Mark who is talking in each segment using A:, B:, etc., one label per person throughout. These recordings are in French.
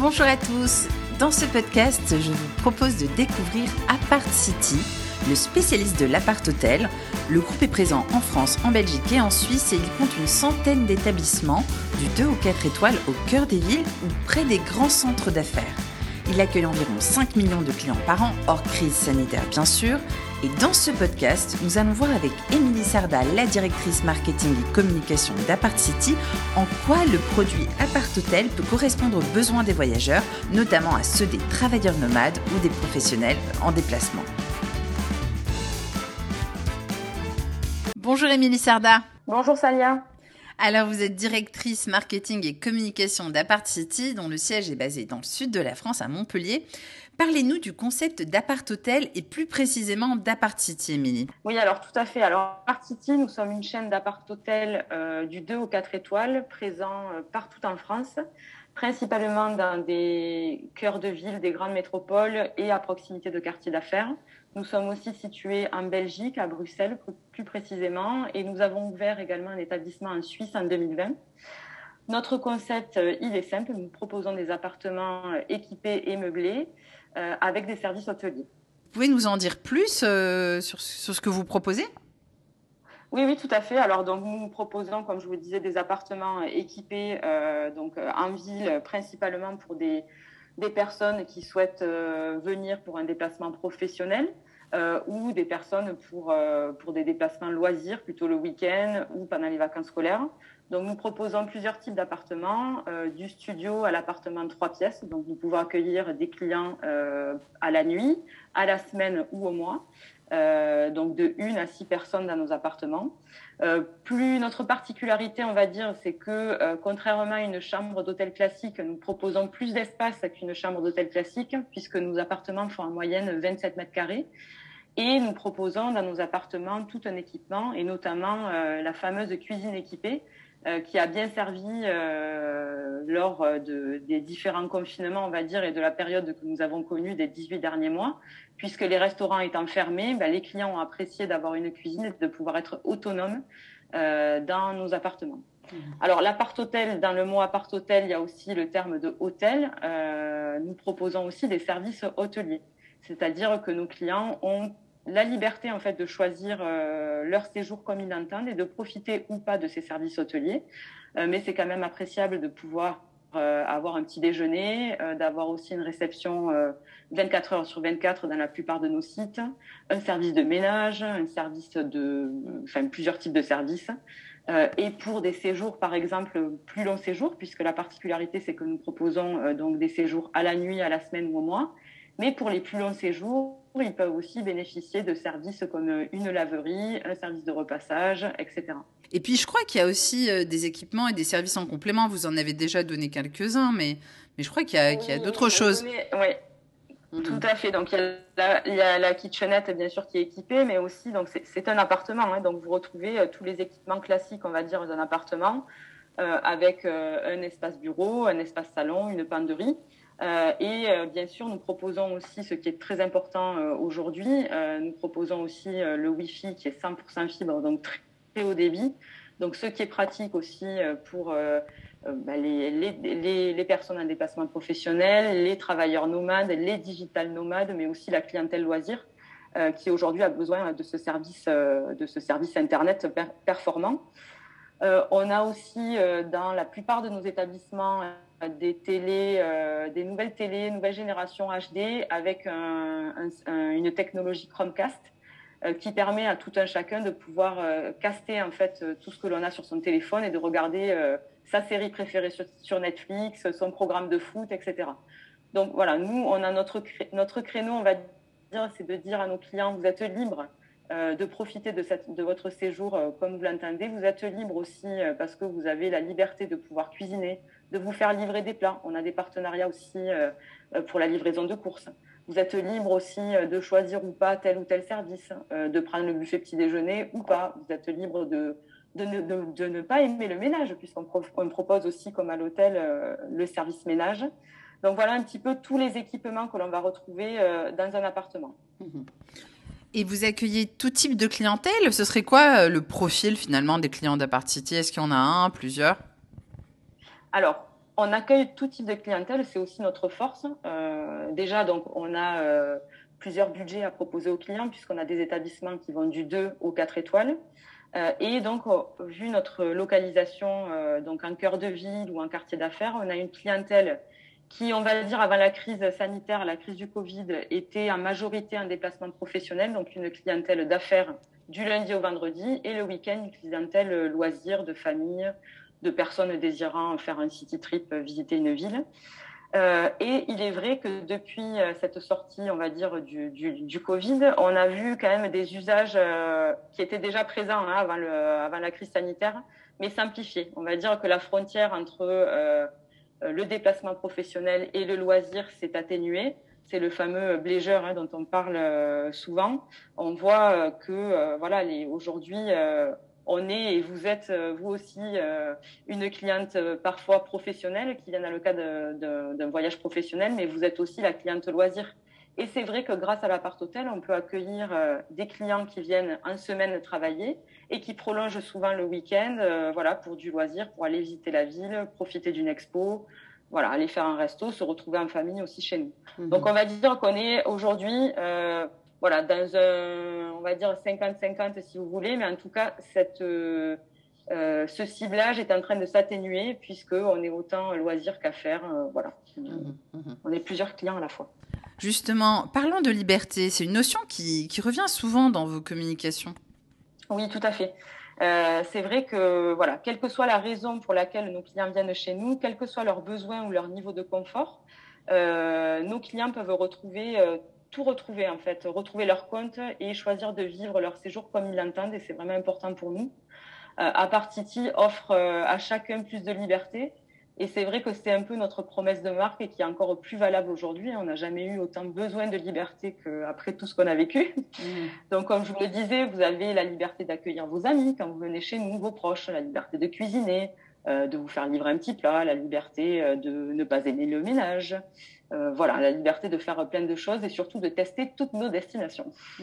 A: Bonjour à tous. Dans ce podcast, je vous propose de découvrir Apart City, le spécialiste de l'appart-hôtel. Le groupe est présent en France, en Belgique et en Suisse et il compte une centaine d'établissements, du 2 au 4 étoiles au cœur des villes ou près des grands centres d'affaires. Il accueille environ 5 millions de clients par an, hors crise sanitaire bien sûr. Et dans ce podcast, nous allons voir avec Émilie Sarda, la directrice marketing et communication d'Apart City, en quoi le produit Apart Hotel peut correspondre aux besoins des voyageurs, notamment à ceux des travailleurs nomades ou des professionnels en déplacement. Bonjour Émilie Sarda.
B: Bonjour Salia.
A: Alors, vous êtes directrice marketing et communication d'Apart City, dont le siège est basé dans le sud de la France, à Montpellier. Parlez-nous du concept d'Apart Hotel et plus précisément d'Apart City, Émilie.
B: Oui, alors tout à fait. Alors, Apart City, nous sommes une chaîne d'Apart Hotel euh, du 2 au 4 étoiles, présent euh, partout en France, principalement dans des cœurs de ville, des grandes métropoles et à proximité de quartiers d'affaires. Nous sommes aussi situés en Belgique, à Bruxelles plus précisément, et nous avons ouvert également un établissement en Suisse en 2020. Notre concept, euh, il est simple. Nous proposons des appartements euh, équipés et meublés avec des services hôteliers.
A: Vous pouvez nous en dire plus sur, ce que vous proposez?
B: Oui, oui, tout à fait. Alors, donc, nous proposons, comme je vous le disais, des appartements équipés donc, en ville, principalement pour des, des personnes qui souhaitent euh, venir pour un déplacement professionnel euh, ou des personnes pour, euh, pour des déplacements loisirs, plutôt le week-end ou pendant les vacances scolaires. Donc nous proposons plusieurs types d'appartements, du studio à l'appartement de trois pièces. Donc nous pouvons accueillir des clients à la nuit, à la semaine ou au mois. Euh, donc de une à six personnes dans nos appartements. Euh, plus notre particularité, on va dire, c'est que euh, contrairement à une chambre d'hôtel classique, nous proposons plus d'espace qu'une chambre d'hôtel classique, puisque nos appartements font en moyenne 27 mètres carrés. Et nous proposons dans nos appartements tout un équipement, et notamment la fameuse cuisine équipée, qui a bien servi lors de, des différents confinements, on va dire, et de la période que nous avons connue des 18 derniers mois, puisque les restaurants étant fermés, ben, les clients ont apprécié d'avoir une cuisine et de pouvoir être autonomes euh, dans nos appartements. Mmh. Alors, l'appart-hôtel, dans le mot appart-hôtel, il y a aussi le terme de hôtel. Euh, nous proposons aussi des services hôteliers, c'est-à-dire que nos clients ont la liberté en fait de choisir euh, leur séjour comme ils l'entendent et de profiter ou pas de ces services hôteliers. Euh, mais c'est quand même appréciable de pouvoir euh, avoir un petit déjeuner, d'avoir aussi une réception 24 euh, heures sur 24 dans la plupart de nos sites, un service de ménage, un service de, enfin plusieurs types de services. et pour des séjours, par exemple, plus longs séjours, puisque la particularité c'est que nous proposons donc des séjours à la nuit, à la semaine ou au mois. Mais pour les plus longs séjours, ils peuvent aussi bénéficier de services comme une laverie, un service de repassage, etc.
A: Et puis je crois qu'il y a aussi euh, des équipements et des services en complément. Vous en avez déjà donné quelques-uns, mais, mais je crois qu'il y a, a d'autres choses.
B: Oui, mhm. Tout à fait. Donc il y, a la, kitchenette bien sûr qui est équipée, mais aussi donc c'est un appartement. Hein, donc vous retrouvez euh, tous les équipements classiques, on va dire, d'un appartement, euh, avec un espace bureau, un espace salon, une penderie. Euh, et euh, bien sûr, nous proposons aussi ce qui est très important euh, aujourd'hui. nous proposons aussi le Wi-Fi qui est 100% fibre, donc très haut débit. Donc, ce qui est pratique aussi pour bah, les, les, personnes en déplacement professionnel, les travailleurs nomades, les digital nomades, mais aussi la clientèle loisir, qui aujourd'hui a besoin de ce service, de ce service internet performant. on a aussi dans la plupart de nos établissements des télés, euh, des nouvelles télés, nouvelle génération HD avec une technologie Chromecast euh, qui permet à tout un chacun de pouvoir euh, caster en fait tout ce que l'on a sur son téléphone et de regarder sa série préférée sur, Netflix, son programme de foot, etc. Donc voilà, nous on a notre notre créneau, on va dire, c'est de dire à nos clients vous êtes libres de profiter de, de votre séjour comme vous l'entendez. Vous êtes libre aussi parce que vous avez la liberté de pouvoir cuisiner, de vous faire livrer des plats. On a des partenariats aussi euh, euh, pour la livraison de courses. Vous êtes libre aussi euh, de choisir ou pas tel ou tel service, de prendre le buffet petit déjeuner ou pas. Vous êtes libre de, de, ne, pas aimer le ménage, puisqu'on propose aussi, comme à l'hôtel, le service ménage. Donc voilà un petit peu tous les équipements que l'on va retrouver dans un appartement.
A: Mhm. Et vous accueillez tout type de clientèle? Ce serait quoi le profil finalement des clients d'Apart City Est-ce qu'il y en a un, plusieurs?
B: Alors, on accueille tout type de clientèle, c'est aussi notre force. déjà, donc, on a plusieurs budgets à proposer aux clients, puisqu'on a des établissements qui vont du 2 au 4 étoiles. Euh, et donc, vu notre localisation, euh, donc en cœur de ville ou en quartier d'affaires, on a une clientèle qui, on va dire, avant la crise sanitaire, la crise du Covid, était en majorité un déplacement professionnel, donc une clientèle d'affaires du lundi au vendredi, et le week-end, une clientèle loisir, de famille, de personnes désirant faire un city trip, visiter une ville. Euh, et il est vrai que depuis euh, cette sortie, on va dire, du, du, Covid, on a vu quand même des usages euh, qui étaient déjà présents hein, avant, le, avant la crise sanitaire, mais simplifiés. On va dire que la frontière entre euh, le déplacement professionnel et le loisir s'est atténuée. C'est le fameux bléger hein, dont on parle souvent. On voit que voilà, aujourd'hui, on est et vous êtes euh, vous aussi euh, une cliente euh, parfois professionnelle qui vient dans le cadre d'un voyage professionnel, mais vous êtes aussi la cliente loisir. Et c'est vrai que grâce à l'appart hôtel, on peut accueillir des clients qui viennent en semaine travailler et qui prolongent souvent le week-end, voilà, pour du loisir, pour aller visiter la ville, profiter d'une expo, voilà, aller faire un resto, se retrouver en famille aussi chez nous. Mmh. Donc on va dire qu'on est aujourd'hui voilà, dans un, on va dire 50-50 si vous voulez, mais en tout cas, cette, euh, euh, ce ciblage est en train de s'atténuer puisqu'on est autant loisir qu'affaires. Euh, voilà. Mmh, mmh. On est plusieurs clients à la fois.
A: Justement, parlons de liberté. C'est une notion qui, qui, revient souvent dans vos communications.
B: Oui, tout à fait. Euh, c'est vrai que, voilà, quelle que soit la raison pour laquelle nos clients viennent chez nous, quel que soit leurs besoins ou leur niveau de confort, euh, nos clients peuvent retrouver tout retrouver en fait, retrouver leur compte et choisir de vivre leur séjour comme ils l'entendent et c'est vraiment important pour nous. Euh, Apartiti offre euh, à chacun plus de liberté et c'est vrai que c'est un peu notre promesse de marque et qui est encore plus valable aujourd'hui. On n'a jamais eu autant besoin de liberté qu'après tout ce qu'on a vécu. Mmh. Donc comme je vous le disais, vous avez la liberté d'accueillir vos amis quand vous venez chez nous, vos proches, la liberté de cuisiner, euh, de vous faire livrer un petit plat, la liberté euh, de ne pas aimer le ménage, euh, voilà, la liberté de faire plein de choses et surtout de tester toutes nos destinations.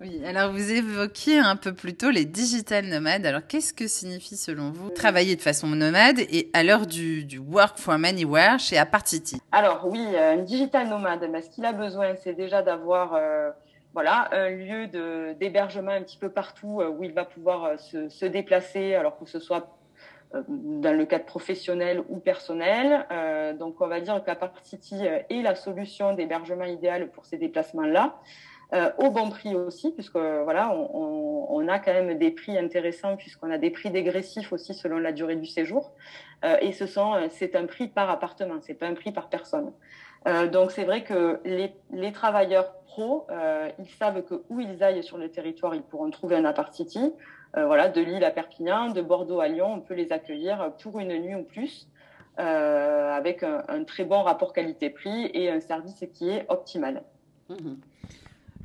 A: oui, alors vous évoquiez un peu plus tôt les digital nomades. Alors qu'est-ce que signifie selon vous travailler de façon nomade et à l'heure du, du, work from anywhere chez Apartiti
B: Alors oui, un digital nomade, ben, ce qu'il a besoin, c'est déjà d'avoir euh, voilà, un lieu d'hébergement un petit peu partout euh, où il va pouvoir se, se déplacer, alors que ce soit euh, dans le cadre professionnel ou personnel. Euh, donc, on va dire City euh, est la solution d'hébergement idéale pour ces déplacements-là. Euh, au bon prix aussi, puisque voilà, on, a quand même des prix intéressants puisqu'on a des prix dégressifs aussi selon la durée du séjour. Euh, et ce sont, c'est un prix par appartement, c'est pas un prix par personne. Euh, donc c'est vrai que les, travailleurs pros, ils savent que où ils aillent sur le territoire, ils pourront trouver un appart city. Euh, voilà, de Lille à Perpignan, de Bordeaux à Lyon, on peut les accueillir pour une nuit ou plus, euh, avec un, un, très bon rapport qualité-prix et un service qui est optimal.
A: Mmh.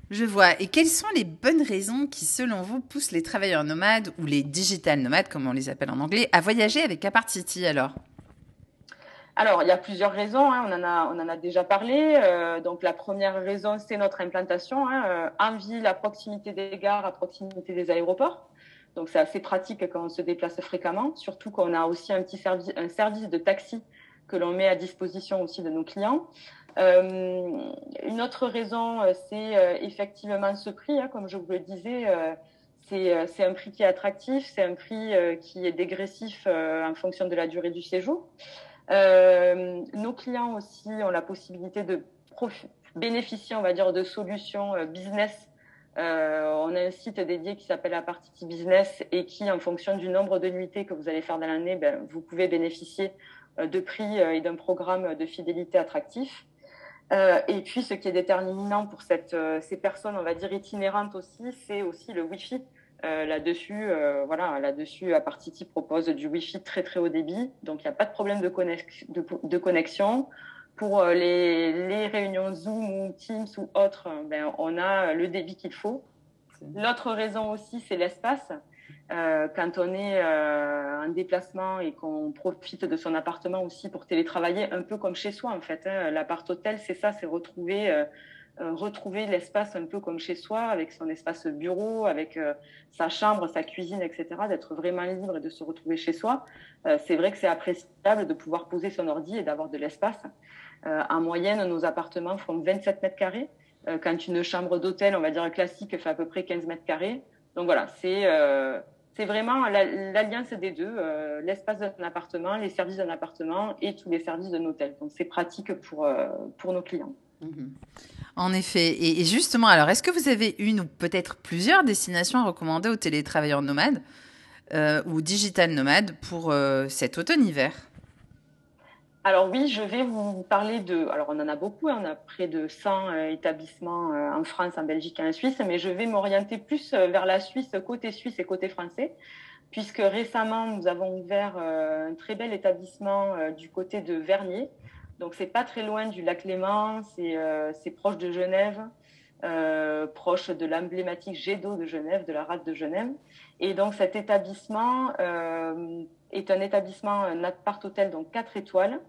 A: Je vois. Et quelles sont les bonnes raisons qui, selon vous, poussent les travailleurs nomades ou les digital nomades, comme on les appelle en anglais, à voyager avec Apart City alors?
B: Alors, il y a plusieurs raisons, hein, on, en a, on en a déjà parlé. Euh, donc, la première raison, c'est notre implantation hein, euh, en ville, à proximité des gares, à proximité des aéroports. Donc c'est assez pratique quand on se déplace fréquemment, surtout qu'on a aussi un petit service, un service de taxi que l'on met à disposition aussi de nos clients. Euh, une autre raison, euh, c'est euh, effectivement ce prix, hein, comme je vous le disais. C'est un prix qui est attractif, c'est un prix qui est dégressif en fonction de la durée du séjour. nos clients aussi ont la possibilité de bénéficier, on va dire, de solutions business euh, on a un site dédié qui s'appelle Apartiti Business et qui, en fonction du nombre de nuitées que vous allez faire dans l'année, ben, vous pouvez bénéficier euh, de prix euh, et d'un programme de fidélité attractif. Et puis, ce qui est déterminant pour ces personnes, on va dire itinérantes aussi, c'est aussi le Wi-Fi. Là-dessus, voilà, là-dessus, Apartiti propose du Wi-Fi très très haut débit, donc il n'y a pas de problème de connexion pour euh, les, les, réunions Zoom ou Teams ou autres, ben, on a le débit qu'il faut. L'autre raison aussi, c'est l'espace. Euh, quand on est euh, en déplacement et qu'on profite de son appartement aussi pour télétravailler un peu comme chez soi en fait. Hein. L'appart hôtel, c'est ça, c'est retrouver euh, retrouver l'espace un peu comme chez soi, avec son espace bureau, avec sa chambre, sa cuisine, etc., d'être vraiment libre et de se retrouver chez soi. c'est vrai que c'est appréciable de pouvoir poser son ordi et d'avoir de l'espace. En moyenne, nos appartements font 27 mètres carrés. quand une chambre d'hôtel, on va dire classique, fait à peu près 15 mètres carrés. Donc voilà, c'est c'est vraiment l'alliance des deux, euh, l'espace d'un appartement, les services d'un appartement et tous les services d'un hôtel. Donc c'est pratique pour, euh, pour nos clients. Mhm.
A: En effet. Et, justement, alors, est-ce que vous avez une ou peut-être plusieurs destinations à recommander aux télétravailleurs nomades euh, ou digital nomades pour cet automne-hiver?
B: Alors oui, je vais vous parler de... Alors on en a beaucoup, hein, on a près de 100 euh, établissements euh, en France, en Belgique et en Suisse, mais je vais m'orienter plus euh, vers la Suisse, côté suisse et côté français, puisque récemment nous avons ouvert un très bel établissement du côté de Vernier. Donc c'est pas très loin du lac Léman, c'est proche de Genève, proche de l'emblématique jet d'eau de Genève, de la rade de Genève. Et donc cet établissement est un établissement, un appart-hôtel, donc 4 étoiles,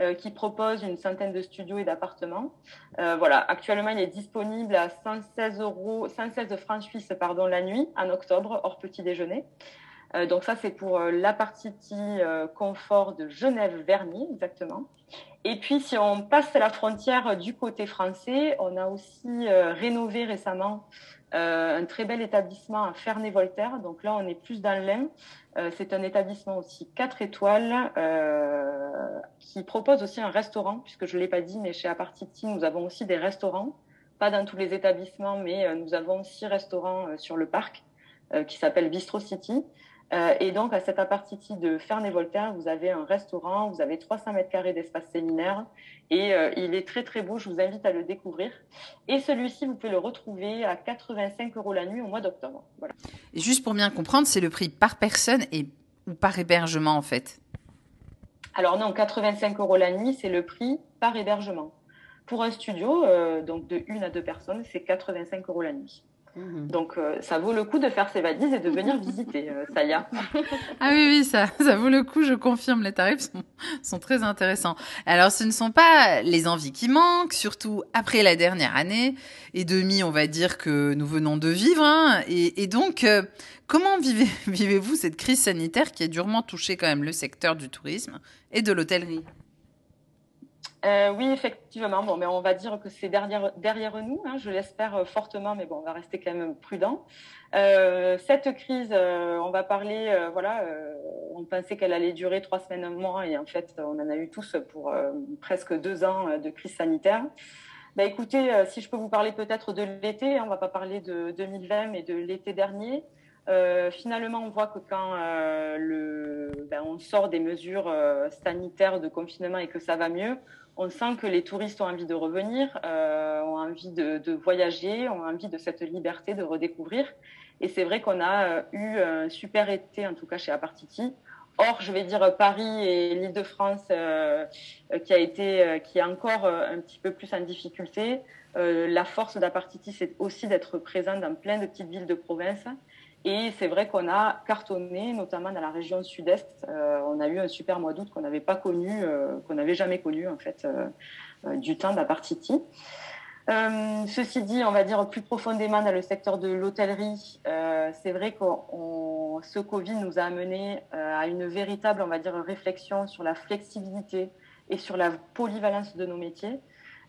B: euh, qui propose une centaine de studios et d'appartements. Euh, voilà, actuellement, il est disponible à 116 euros, 116 francs suisses, pardon, la nuit, en octobre, hors petit déjeuner. Euh, donc ça, c'est pour la partie confort de Genève-Vernier, exactement. Et puis, si on passe la frontière du côté français, on a aussi rénové récemment un très bel établissement à Ferney-Voltaire. Donc là, on est plus dans l'Ain. Euh, c'est un établissement aussi 4 étoiles euh, qui propose aussi un restaurant, puisque je ne l'ai pas dit, mais chez Apartiti, nous avons aussi des restaurants. Pas dans tous les établissements, mais euh, nous avons six restaurants sur le parc qui s'appelle Bistro City. Euh, et donc, à cet apartiti de Ferney-Voltaire, vous avez un restaurant, vous avez 300 mètres carrés d'espace séminaire et euh, il est très très beau. Je vous invite à le découvrir. Et celui-ci, vous pouvez le retrouver à 85 euros la nuit au mois d'octobre. Voilà.
A: Et juste pour bien comprendre, c'est le prix par personne et ou par hébergement en fait?
B: Alors non, 85 euros la nuit, c'est le prix par hébergement. Pour un studio, euh, donc de une à deux personnes, c'est 85 euros la nuit. Mhm. Donc, euh, ça vaut le coup de faire ses valises et de venir visiter, euh, Saya.
A: ah oui, oui, ça, ça vaut le coup, je confirme. Les tarifs sont, sont, très intéressants. Alors, ce ne sont pas les envies qui manquent, surtout après la dernière année et demi, on va dire, que nous venons de vivre. Hein. Et, donc, euh, comment vivez, vivez-vous cette crise sanitaire qui a durement touché quand même le secteur du tourisme et de l'hôtellerie?
B: Euh, oui, effectivement. Bon, mais on va dire que c'est derrière, derrière nous. Hein, je l'espère euh, fortement, mais bon, on va rester quand même prudent. Euh, cette crise, on va parler. voilà, on pensait qu'elle allait durer trois semaines, un mois, et en fait, on en a eu tous pour presque deux ans de crise sanitaire. Bah, écoutez, si je peux vous parler peut-être de l'été, hein, on va pas parler de 2020, mais de l'été dernier. Finalement, on voit que quand le, ben, on sort des mesures sanitaires de confinement et que ça va mieux, on sent que les touristes ont envie de revenir, euh, ont envie de, voyager, ont envie de cette liberté de redécouvrir. Et c'est vrai qu'on a euh, eu un super été, en tout cas chez Apartiti. Or, je vais dire Paris et l'Île-de-France, euh, qui a été, qui est encore un petit peu plus en difficulté. la force d'Apartiti, c'est aussi d'être présent dans plein de petites villes de province et c'est vrai qu'on a cartonné, notamment dans la région sud-est. Euh, on a eu un super mois d'août qu'on n'avait pas connu, euh, qu'on n'avait jamais connu en fait, euh, du temps d'Apartiti. ceci dit, on va dire plus profondément dans le secteur de l'hôtellerie, c'est vrai que ce Covid nous a amené à une véritable, on va dire, réflexion sur la flexibilité et sur la polyvalence de nos métiers.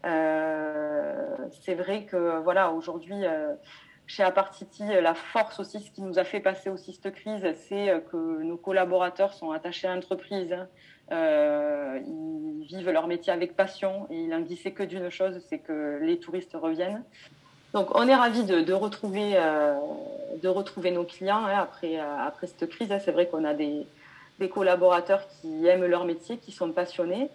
B: c'est vrai que voilà, aujourd'hui chez Apartiti, la force aussi, ce qui nous a fait passer aussi cette crise, c'est euh, que nos collaborateurs sont attachés à l'entreprise. Euh, ils vivent leur métier avec passion et il n'en sait que d'une chose, c'est que les touristes reviennent. Donc, on est ravis de, retrouver, euh, de retrouver nos clients hein, après, après cette crise. C'est vrai qu'on a des, des collaborateurs qui aiment leur métier, qui sont passionnés.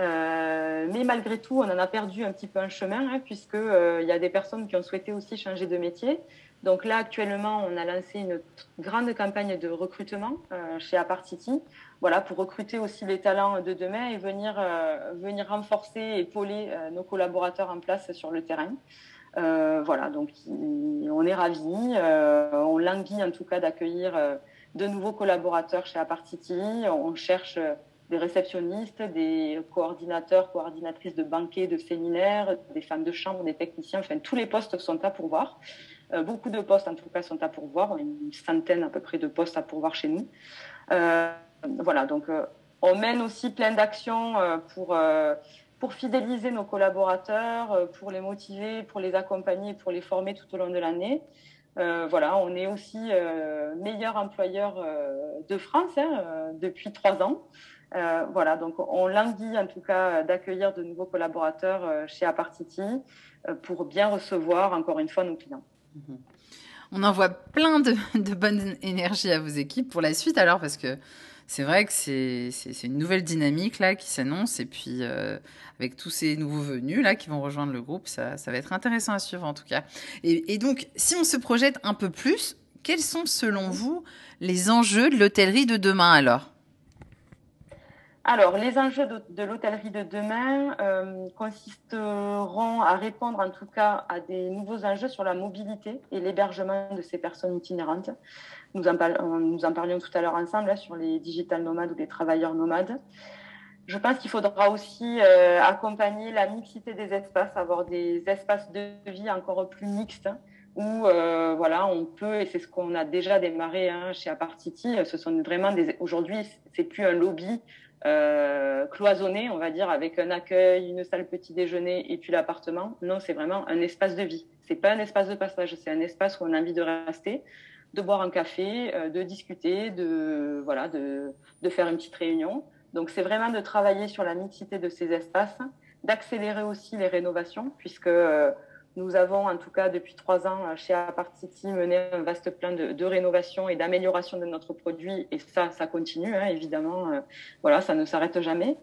B: Euh, mais malgré tout, on en a perdu un petit peu un chemin, hein, puisqu'il euh, y a des personnes qui ont souhaité aussi changer de métier. Donc là, actuellement, on a lancé une grande campagne de recrutement euh, chez Apartiti, voilà, pour recruter aussi les talents de demain et venir, venir renforcer et épauler nos collaborateurs en place sur le terrain. voilà, donc on est ravis, on languit en tout cas d'accueillir de nouveaux collaborateurs chez Apartiti. On cherche des réceptionnistes, des coordinateurs, coordinatrices de banquets, de séminaires, des femmes de chambre, des techniciens, enfin tous les postes sont à pourvoir. Euh, beaucoup de postes en tout cas sont à pourvoir, une centaine à peu près de postes à pourvoir chez nous. Euh, voilà, donc euh, on mène aussi plein d'actions pour, pour fidéliser nos collaborateurs, pour les motiver, pour les accompagner, pour les former tout au long de l'année. voilà, on est aussi meilleur employeur de France hein, depuis trois ans. Euh, voilà, donc on languit en tout cas d'accueillir de nouveaux collaborateurs euh, chez Apartiti euh, pour bien recevoir encore une fois nos clients.
A: On envoie plein de, de bonne énergie à vos équipes pour la suite alors parce que c'est vrai que c'est une nouvelle dynamique là qui s'annonce et puis avec tous ces nouveaux venus là qui vont rejoindre le groupe, ça, ça va être intéressant à suivre en tout cas. Et, et, donc, si on se projette un peu plus, quels sont selon vous les enjeux de l'hôtellerie de demain alors?
B: Alors, les enjeux de, l'hôtellerie de demain euh, consisteront à répondre en tout cas à des nouveaux enjeux sur la mobilité et l'hébergement de ces personnes itinérantes. Nous en, en parlions tout à l'heure ensemble là, sur les digital nomades ou les travailleurs nomades. Je pense qu'il faudra aussi euh, accompagner la mixité des espaces, avoir des espaces de vie encore plus mixtes où euh, voilà, on peut, et c'est ce qu'on a déjà démarré hein, chez Apartiti, ce sont vraiment des. Aujourd'hui, c'est plus un lobby euh, cloisonné, on va dire, avec un accueil, une salle petit déjeuner et puis l'appartement. Non, c'est vraiment un espace de vie. C'est pas un espace de passage, c'est un espace où on a envie de rester, de boire un café, euh, de discuter, de voilà, de, de faire une petite réunion. Donc c'est vraiment de travailler sur la mixité de ces espaces, d'accélérer aussi les rénovations, puisque euh, nous avons, en tout cas depuis trois ans, euh, chez Apart City, mené un vaste plan de, rénovation et d'amélioration de notre produit. Et ça, ça continue, hein, évidemment. Euh, voilà, ça ne s'arrête jamais.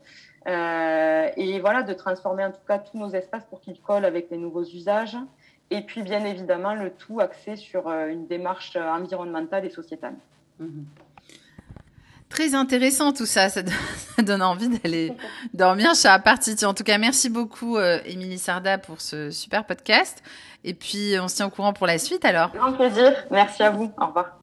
B: Euh, et voilà, de transformer en tout cas tous nos espaces pour qu'ils collent avec les nouveaux usages. Et puis, bien évidemment, le tout axé sur une démarche environnementale et sociétale. Mmh.
A: Très intéressant tout ça, ça, donne envie d'aller dormir chez Apartiti. En tout cas, merci beaucoup euh, Émilie Sarda pour ce super podcast. Et puis, on se tient au courant pour la suite alors.
B: Grand plaisir, merci à vous, au revoir.